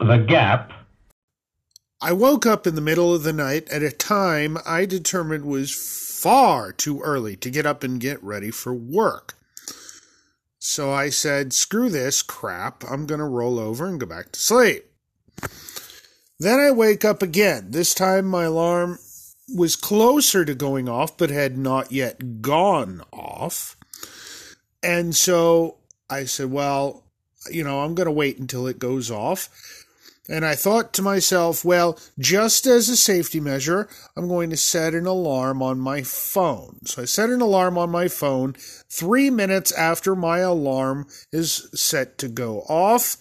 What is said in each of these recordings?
a gap. I woke up in the middle of the night at a time I determined was far too early to get up and get ready for work. So I said, screw this crap. I'm going to roll over and go back to sleep. Then I wake up again. This time my alarm was closer to going off, but had not yet gone off. And so I said, well, you know, I'm going to wait until it goes off. And I thought to myself, well, just as a safety measure, I'm going to set an alarm on my phone. So I set an alarm on my phone three minutes after my alarm is set to go off.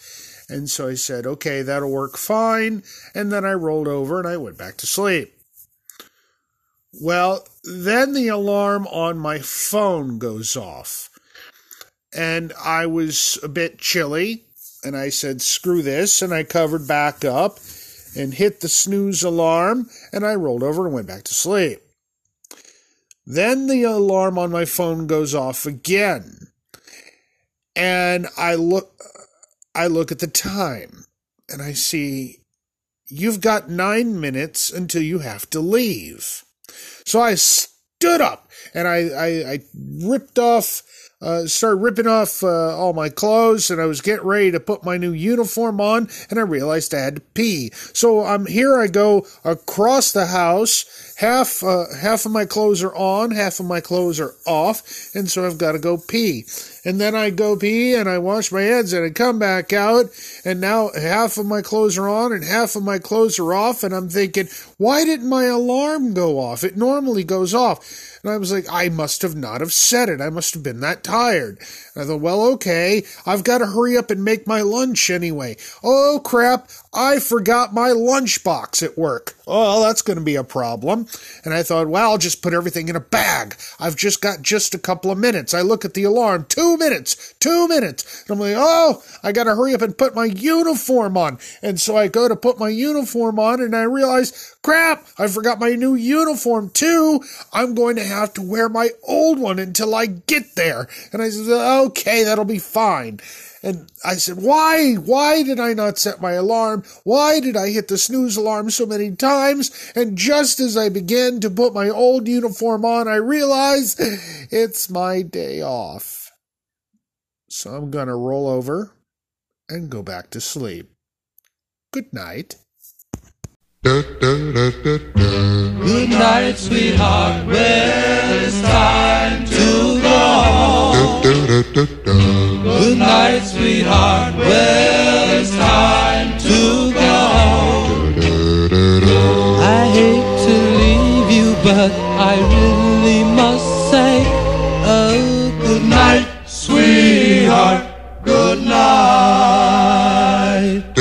And so I said, okay, that'll work fine. And then I rolled over and I went back to sleep. Well, then the alarm on my phone goes off. And I was a bit chilly and I said, screw this, and I covered back up and hit the snooze alarm, and I rolled over and went back to sleep. Then the alarm on my phone goes off again, and I look, I look at the time, and I see you've got nine minutes until you have to leave. So I stood up and I, I, I ripped off uh, started ripping off uh, all my clothes and I was getting ready to put my new uniform on and I realized I had to pee. So I'm here I go across the house. Half uh, half of my clothes are on, half of my clothes are off, and so I've got to go pee. And then I go pee and I wash my hands and I come back out and now half of my clothes are on and half of my clothes are off and I'm thinking, why didn't my alarm go off? It normally goes off. And I was like, I must have not have said it. I must have been that tired. And I thought, well, okay, I've got to hurry up and make my lunch anyway. Oh crap, I forgot my lunchbox at work. Oh, that's going to be a problem. And I thought, well, I'll just put everything in a bag. I've just got just a couple of minutes. I look at the alarm, two minutes, two minutes. And I'm like, oh, I got to hurry up and put my uniform on. And so I go to put my uniform on and I realize, crap, I forgot my new uniform too. I'm going to have to wear my old one until I get there. And I said, okay, that'll be fine. And I said, why? Why did I not set my alarm? Why did I hit the snooze alarm so many times? And just as I began to put my old uniform on, I realized it's my day off. So I'm going to roll over and go back to sleep. Good night. Good night, sweetheart. Well, it's time to go home. Good night, sweetheart. Well, it's time to go home. I hate to leave you, but I really must say, oh, good night.